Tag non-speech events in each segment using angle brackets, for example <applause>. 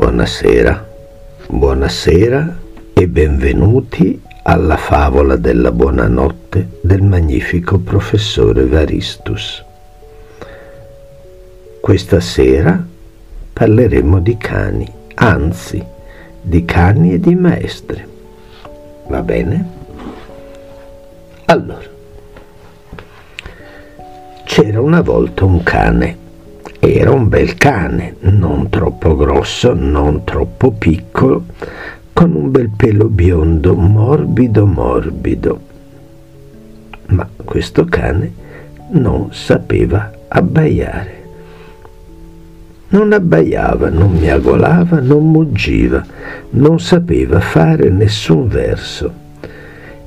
Buonasera, buonasera e benvenuti alla favola della buonanotte del magnifico professore Varistus. Questa sera parleremo di cani, anzi di cani e di maestri. Va bene? Allora, c'era una volta un cane era un bel cane, non troppo grosso, non troppo piccolo, con un bel pelo biondo, morbido morbido. Ma questo cane non sapeva abbaiare. Non abbaiava, non miagolava, non muggiva, non sapeva fare nessun verso.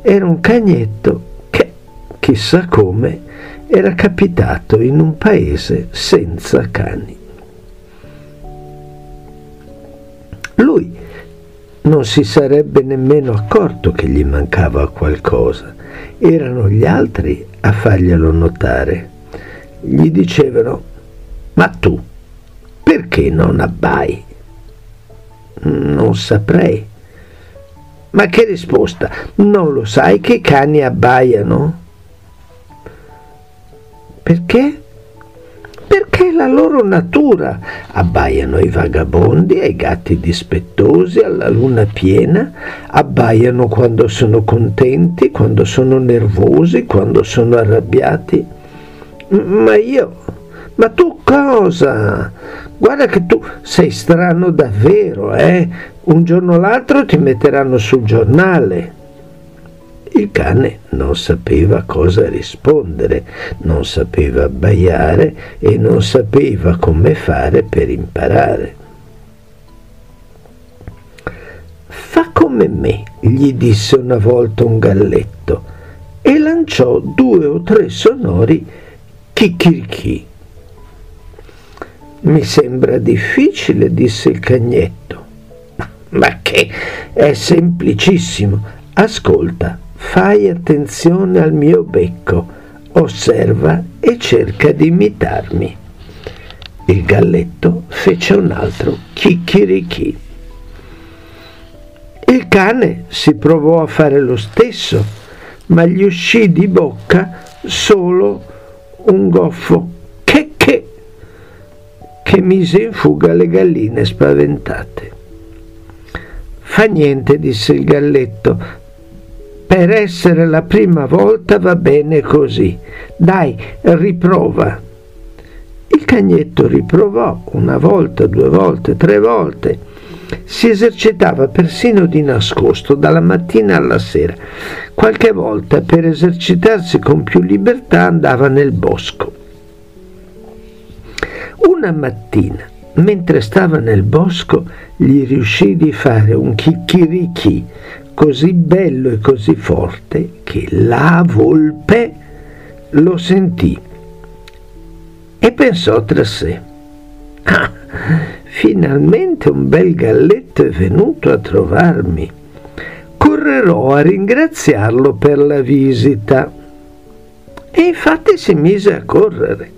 Era un cagnetto che, chissà come, era capitato in un paese senza cani. Lui non si sarebbe nemmeno accorto che gli mancava qualcosa. Erano gli altri a farglielo notare. Gli dicevano, ma tu perché non abbai? Non saprei. Ma che risposta? Non lo sai che i cani abbaiano? Perché? Perché è la loro natura. Abbaiano i vagabondi, ai gatti dispettosi, alla luna piena, abbaiano quando sono contenti, quando sono nervosi, quando sono arrabbiati. Ma io, ma tu cosa? Guarda che tu sei strano davvero, eh? Un giorno o l'altro ti metteranno sul giornale. Il cane non sapeva cosa rispondere, non sapeva abbaiare e non sapeva come fare per imparare. Fa come me, gli disse una volta un galletto e lanciò due o tre sonori chicchirichì. Mi sembra difficile, disse il cagnetto. Ma che è semplicissimo. Ascolta, Fai attenzione al mio becco, osserva e cerca di imitarmi. Il galletto fece un altro chicchirichì. Il cane si provò a fare lo stesso, ma gli uscì di bocca solo un goffo che che che mise in fuga le galline spaventate. Fa niente, disse il galletto, per essere la prima volta va bene così. Dai, riprova. Il cagnetto riprovò una volta, due volte, tre volte. Si esercitava persino di nascosto, dalla mattina alla sera. Qualche volta, per esercitarsi con più libertà, andava nel bosco. Una mattina, mentre stava nel bosco, gli riuscì di fare un chicchirichì così bello e così forte che la volpe lo sentì e pensò tra sé, ah, finalmente un bel galletto è venuto a trovarmi. Correrò a ringraziarlo per la visita. E infatti si mise a correre,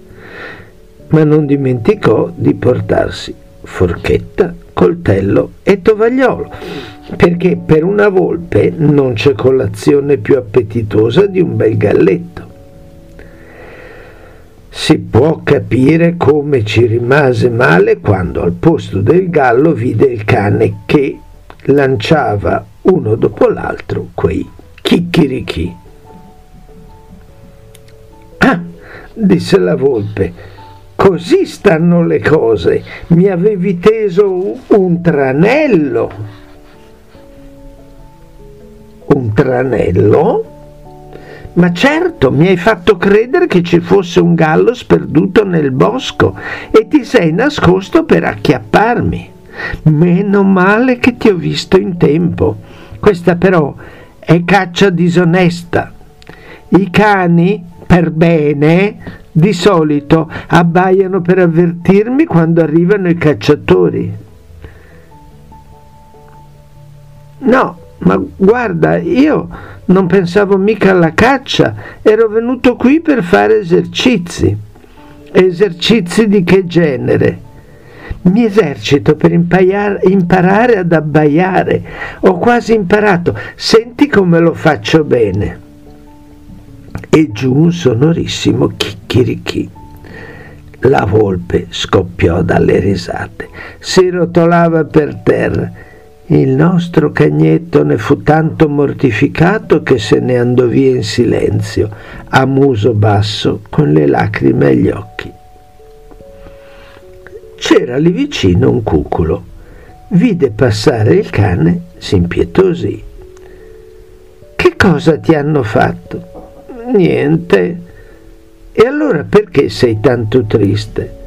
ma non dimenticò di portarsi forchetta, coltello e tovagliolo perché per una volpe non c'è colazione più appetitosa di un bel galletto. Si può capire come ci rimase male quando al posto del gallo vide il cane che lanciava uno dopo l'altro quei chicchirichi. Ah, disse la volpe, così stanno le cose. Mi avevi teso un tranello un tranello? Ma certo, mi hai fatto credere che ci fosse un gallo sperduto nel bosco e ti sei nascosto per acchiapparmi. Meno male che ti ho visto in tempo. Questa però è caccia disonesta. I cani, per bene, di solito abbaiano per avvertirmi quando arrivano i cacciatori. No, ma guarda, io non pensavo mica alla caccia, ero venuto qui per fare esercizi. Esercizi di che genere? mi esercito per impaiare, imparare ad abbaiare. Ho quasi imparato. Senti come lo faccio bene. E giù un sonorissimo chicchirichì. La volpe scoppiò dalle risate, si rotolava per terra. Il nostro cagnetto ne fu tanto mortificato che se ne andò via in silenzio, a muso basso, con le lacrime agli occhi. C'era lì vicino un cuculo. Vide passare il cane, si impietosì. Che cosa ti hanno fatto? Niente. E allora perché sei tanto triste?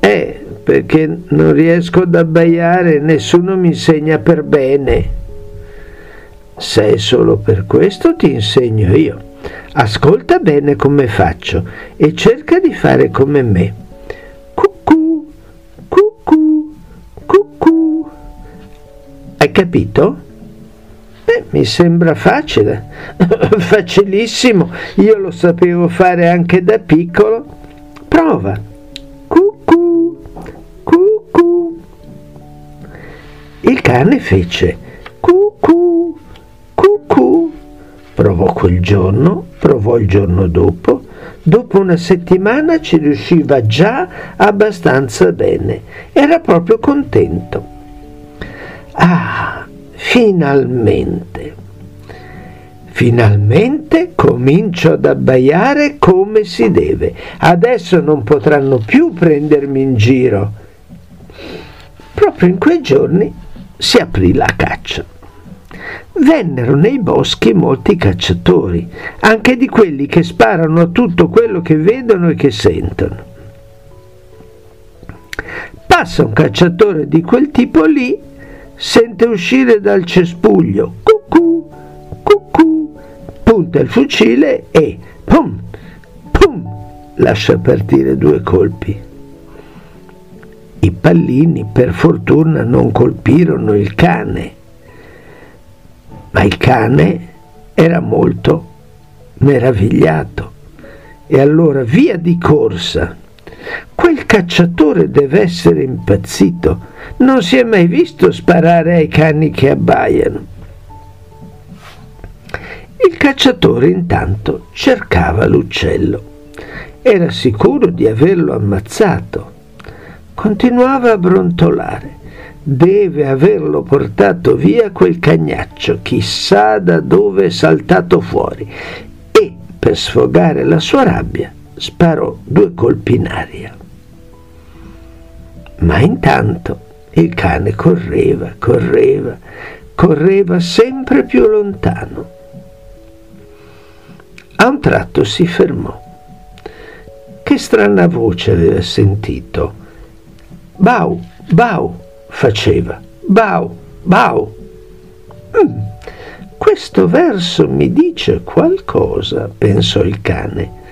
Eh, perché non riesco ad abbaiare nessuno mi insegna per bene. Se è solo per questo ti insegno io. Ascolta bene come faccio e cerca di fare come me. Hai capito? Mi sembra facile, <laughs> facilissimo, io lo sapevo fare anche da piccolo. Prova. Cucù, cucù. Il cane fece cucù, cucù. Provò quel giorno, provò il giorno dopo. Dopo una settimana ci riusciva già abbastanza bene. Era proprio contento. Ah, finalmente! Finalmente comincio ad abbaiare come si deve. Adesso non potranno più prendermi in giro. Proprio in quei giorni si aprì la caccia. Vennero nei boschi molti cacciatori, anche di quelli che sparano a tutto quello che vedono e che sentono. Passa un cacciatore di quel tipo lì sente uscire dal cespuglio, cucù, cucù, punta il fucile e pum, pum, lascia partire due colpi. I pallini per fortuna non colpirono il cane, ma il cane era molto meravigliato. E allora via di corsa Quel cacciatore deve essere impazzito. Non si è mai visto sparare ai cani che abbaiano. Il cacciatore intanto cercava l'uccello. Era sicuro di averlo ammazzato. Continuava a brontolare. Deve averlo portato via quel cagnaccio, chissà da dove è saltato fuori. E, per sfogare la sua rabbia, sparò due colpi in aria. Ma intanto il cane correva, correva, correva sempre più lontano. A un tratto si fermò. Che strana voce aveva sentito. Bau, bau, faceva. Bau, bau. Mm, questo verso mi dice qualcosa, pensò il cane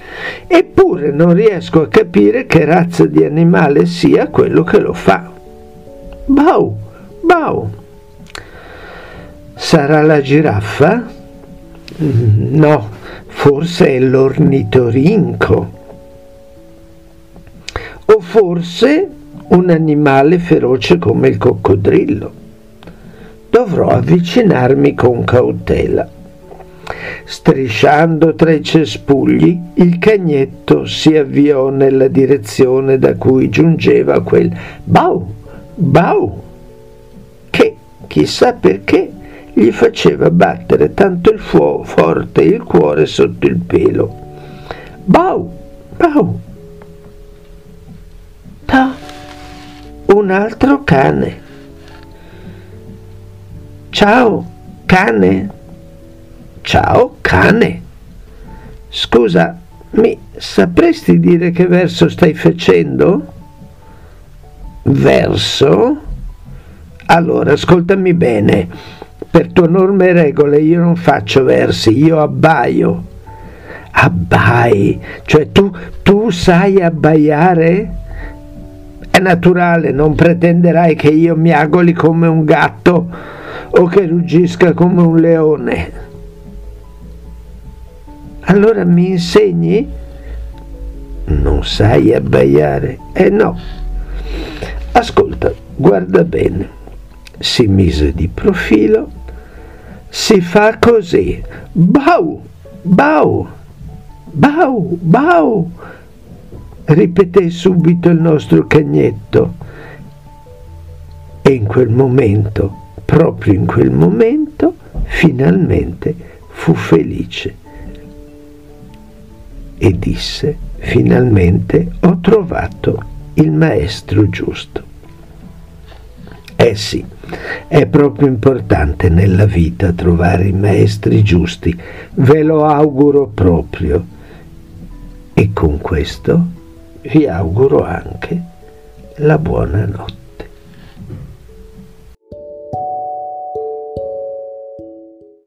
Eppure non riesco a capire che razza di animale sia quello che lo fa. Bau, bau. Sarà la giraffa? No, forse è l'ornitorinco. O forse un animale feroce come il coccodrillo. Dovrò avvicinarmi con cautela. Strisciando tra i cespugli, il cagnetto si avviò nella direzione da cui giungeva quel bau, bau, che, chissà perché, gli faceva battere tanto il fuoco forte il cuore sotto il pelo. Bau, bau. Ta, un altro cane. Ciao, cane. Ciao, cane. Scusa, mi sapresti dire che verso stai facendo? Verso? Allora, ascoltami bene. Per tua norma e regole io non faccio versi, io abbaio. Abbai? Cioè tu, tu sai abbaiare? È naturale, non pretenderai che io miagoli come un gatto o che ruggisca come un leone. Allora mi insegni? Non sai abbaiare? Eh no. Ascolta, guarda bene. Si mise di profilo. Si fa così. Bau, bau, bau, bau. Ripeté subito il nostro cagnetto. E in quel momento, proprio in quel momento, finalmente fu felice e disse, finalmente ho trovato il maestro giusto. Eh sì, è proprio importante nella vita trovare i maestri giusti, ve lo auguro proprio. E con questo vi auguro anche la buonanotte.